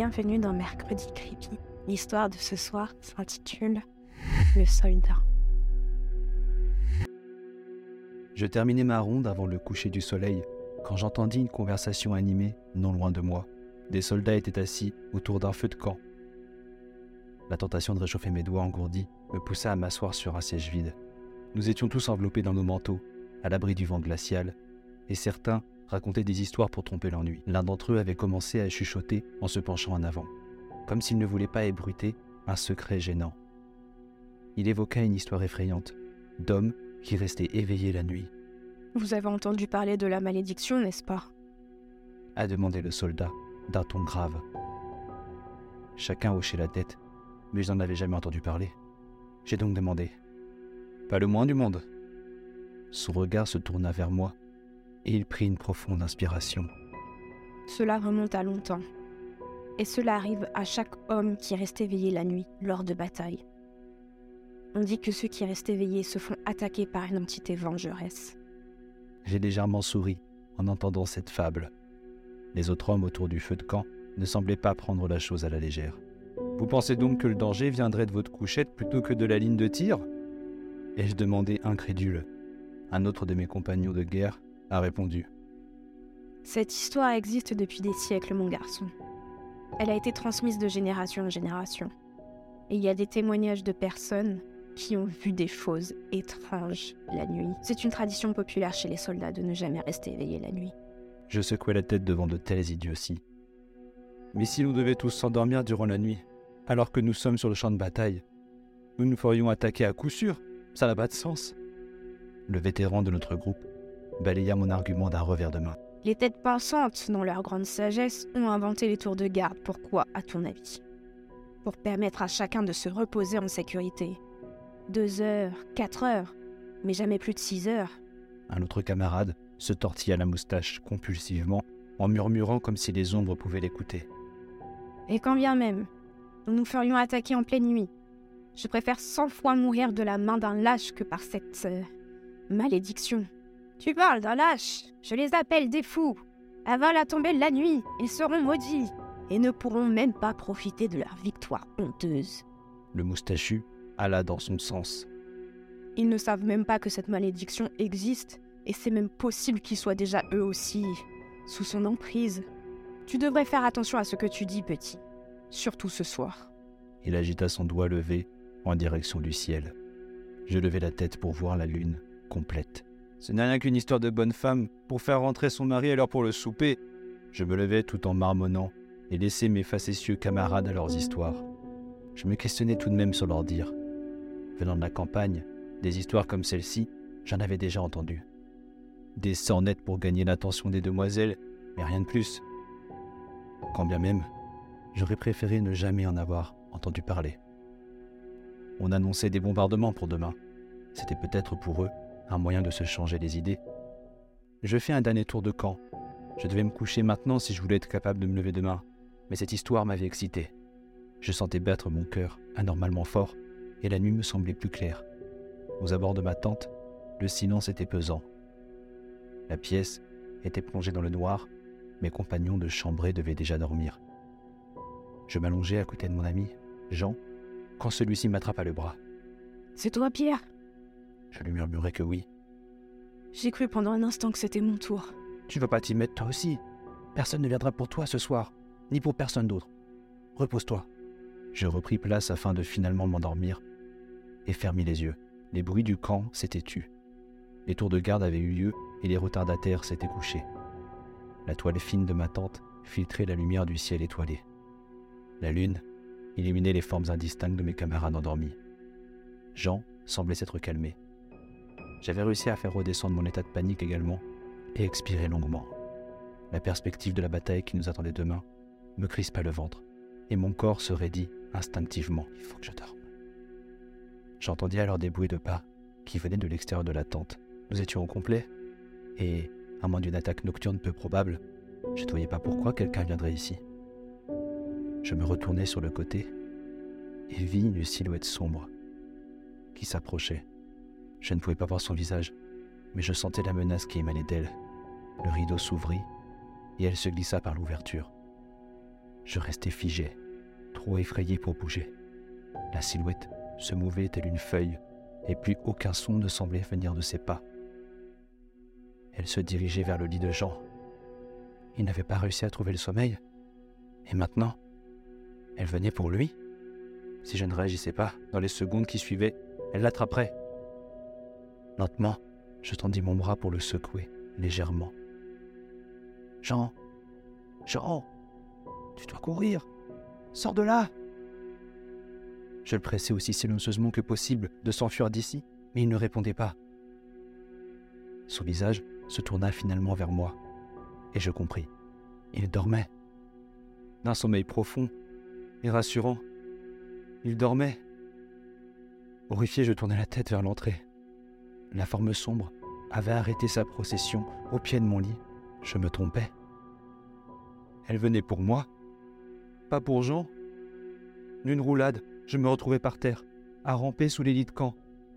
Bienvenue dans Mercredi Creepy. L'histoire de ce soir s'intitule Le soldat. Je terminais ma ronde avant le coucher du soleil quand j'entendis une conversation animée non loin de moi. Des soldats étaient assis autour d'un feu de camp. La tentation de réchauffer mes doigts engourdis me poussa à m'asseoir sur un siège vide. Nous étions tous enveloppés dans nos manteaux, à l'abri du vent glacial, et certains racontaient des histoires pour tromper l'ennui. L'un d'entre eux avait commencé à chuchoter en se penchant en avant, comme s'il ne voulait pas ébruiter un secret gênant. Il évoqua une histoire effrayante d'hommes qui restaient éveillés la nuit, Vous avez entendu parler de la malédiction, n'est-ce pas? a demandé le soldat d'un ton grave. Chacun hochait la tête, mais je n'en avais jamais entendu parler. J'ai donc demandé. Pas le moins du monde. Son regard se tourna vers moi et il prit une profonde inspiration. Cela remonte à longtemps. Et cela arrive à chaque homme qui reste éveillé la nuit lors de batailles. On dit que ceux qui restent éveillés se font attaquer par une entité vengeresse. J'ai légèrement souri en entendant cette fable. Les autres hommes autour du feu de camp ne semblaient pas prendre la chose à la légère. Vous pensez donc que le danger viendrait de votre couchette plutôt que de la ligne de tir? Ai-je demandé incrédule. Un autre de mes compagnons de guerre a répondu. Cette histoire existe depuis des siècles, mon garçon. Elle a été transmise de génération en génération. Et il y a des témoignages de personnes qui ont vu des choses étranges la nuit. C'est une tradition populaire chez les soldats de ne jamais rester éveillés la nuit. Je secouai la tête devant de telles idioties. Mais si l'on devait tous s'endormir durant la nuit, alors que nous sommes sur le champ de bataille, nous nous ferions attaquer à coup sûr. Ça n'a pas de sens. Le vétéran de notre groupe balaya mon argument d'un revers de main. Les têtes pensantes, dans leur grande sagesse, ont inventé les tours de garde. Pourquoi, à ton avis? Pour permettre à chacun de se reposer en sécurité. Deux heures, quatre heures, mais jamais plus de six heures. Un autre camarade se tortilla la moustache compulsivement en murmurant comme si les ombres pouvaient l'écouter. Et quand bien même, nous nous ferions attaquer en pleine nuit. Je préfère cent fois mourir de la main d'un lâche que par cette euh, malédiction. Tu parles d'un lâche Je les appelle des fous. Avant la tombée de la nuit, ils seront maudits et ne pourront même pas profiter de leur victoire honteuse. Le moustachu alla dans son sens. Ils ne savent même pas que cette malédiction existe et c'est même possible qu'ils soient déjà eux aussi sous son emprise. Tu devrais faire attention à ce que tu dis, petit. Surtout ce soir. Il agita son doigt levé en direction du ciel. Je levai la tête pour voir la lune complète. Ce n'est rien qu'une histoire de bonne femme pour faire rentrer son mari à l'heure pour le souper. Je me levai tout en marmonnant et laissai mes facétieux camarades à leurs histoires. Je me questionnais tout de même sur leur dire. Venant de la campagne, des histoires comme celle-ci, j'en avais déjà entendu. Des sornettes pour gagner l'attention des demoiselles, mais rien de plus. Quand bien même, j'aurais préféré ne jamais en avoir entendu parler. On annonçait des bombardements pour demain. C'était peut-être pour eux un moyen de se changer les idées. Je fais un dernier tour de camp. Je devais me coucher maintenant si je voulais être capable de me lever demain, mais cette histoire m'avait excité. Je sentais battre mon cœur anormalement fort et la nuit me semblait plus claire. Aux abords de ma tente, le silence était pesant. La pièce était plongée dans le noir, mes compagnons de chambrée devaient déjà dormir. Je m'allongeai à côté de mon ami, Jean, quand celui-ci m'attrapa le bras. C'est toi, Pierre? Je lui murmurai que oui. J'ai cru pendant un instant que c'était mon tour. Tu vas pas t'y mettre toi aussi. Personne ne viendra pour toi ce soir, ni pour personne d'autre. Repose-toi. Je repris place afin de finalement m'endormir et fermis les yeux. Les bruits du camp s'étaient tus. Les tours de garde avaient eu lieu et les retardataires s'étaient couchés. La toile fine de ma tente filtrait la lumière du ciel étoilé. La lune illuminait les formes indistinctes de mes camarades endormis. Jean semblait s'être calmé. J'avais réussi à faire redescendre mon état de panique également et expirer longuement. La perspective de la bataille qui nous attendait demain me crispa le ventre et mon corps se raidit instinctivement. Il faut que je dorme. J'entendis alors des bruits de pas qui venaient de l'extérieur de la tente. Nous étions au complet et, à moins d'une attaque nocturne peu probable, je ne voyais pas pourquoi quelqu'un viendrait ici. Je me retournai sur le côté et vis une silhouette sombre qui s'approchait. Je ne pouvais pas voir son visage, mais je sentais la menace qui émanait d'elle. Le rideau s'ouvrit et elle se glissa par l'ouverture. Je restais figé, trop effrayé pour bouger. La silhouette se mouvait telle une feuille, et plus aucun son ne semblait venir de ses pas. Elle se dirigeait vers le lit de Jean. Il n'avait pas réussi à trouver le sommeil. Et maintenant, elle venait pour lui? Si je ne réagissais pas, dans les secondes qui suivaient, elle l'attraperait. Lentement, je tendis mon bras pour le secouer, légèrement. Jean Jean Tu dois courir Sors de là Je le pressais aussi silencieusement que possible de s'enfuir d'ici, mais il ne répondait pas. Son visage se tourna finalement vers moi, et je compris. Il dormait. D'un sommeil profond et rassurant. Il dormait. Horrifié, je tournai la tête vers l'entrée. La forme sombre avait arrêté sa procession au pied de mon lit. Je me trompais. Elle venait pour moi, pas pour Jean. D'une roulade, je me retrouvais par terre, à ramper sous les lits de camp,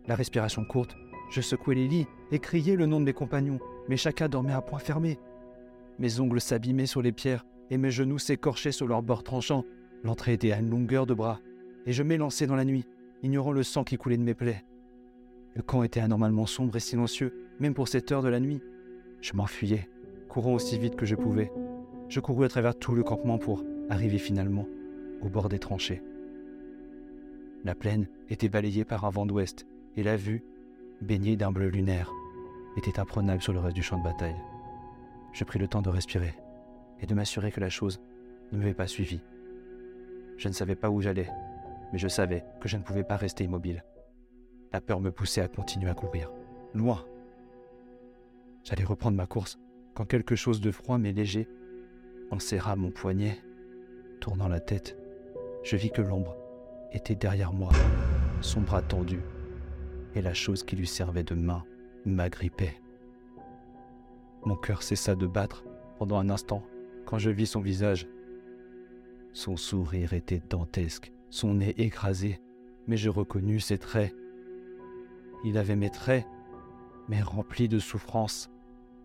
la respiration courte. Je secouais les lits et criais le nom de mes compagnons, mais chacun dormait à point fermé. Mes ongles s'abîmaient sur les pierres et mes genoux s'écorchaient sur leurs bords tranchants. L'entrée était à une longueur de bras, et je m'élançais dans la nuit, ignorant le sang qui coulait de mes plaies. Le camp était anormalement sombre et silencieux, même pour cette heure de la nuit. Je m'enfuyais, courant aussi vite que je pouvais. Je courus à travers tout le campement pour arriver finalement au bord des tranchées. La plaine était balayée par un vent d'ouest, et la vue, baignée d'un bleu lunaire, était imprenable sur le reste du champ de bataille. Je pris le temps de respirer et de m'assurer que la chose ne m'avait pas suivi. Je ne savais pas où j'allais, mais je savais que je ne pouvais pas rester immobile. La peur me poussait à continuer à courir, loin. J'allais reprendre ma course quand quelque chose de froid mais léger enserra mon poignet. Tournant la tête, je vis que l'ombre était derrière moi, son bras tendu, et la chose qui lui servait de main m'agrippait. Mon cœur cessa de battre pendant un instant quand je vis son visage. Son sourire était dantesque, son nez écrasé, mais je reconnus ses traits. Il avait mes traits, mais remplis de souffrance.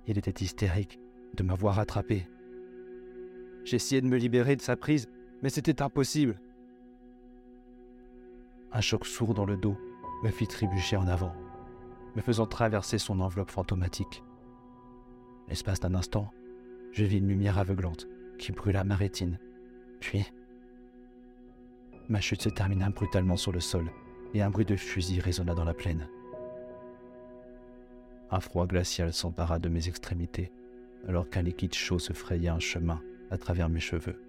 Il était hystérique de m'avoir attrapé. J'essayais de me libérer de sa prise, mais c'était impossible. Un choc sourd dans le dos me fit trébucher en avant, me faisant traverser son enveloppe fantomatique. L'espace d'un instant, je vis une lumière aveuglante qui brûla ma rétine. Puis, ma chute se termina brutalement sur le sol et un bruit de fusil résonna dans la plaine. Un froid glacial s'empara de mes extrémités alors qu'un liquide chaud se frayait un chemin à travers mes cheveux.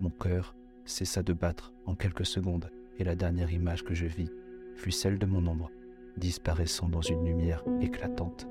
Mon cœur cessa de battre en quelques secondes et la dernière image que je vis fut celle de mon ombre disparaissant dans une lumière éclatante.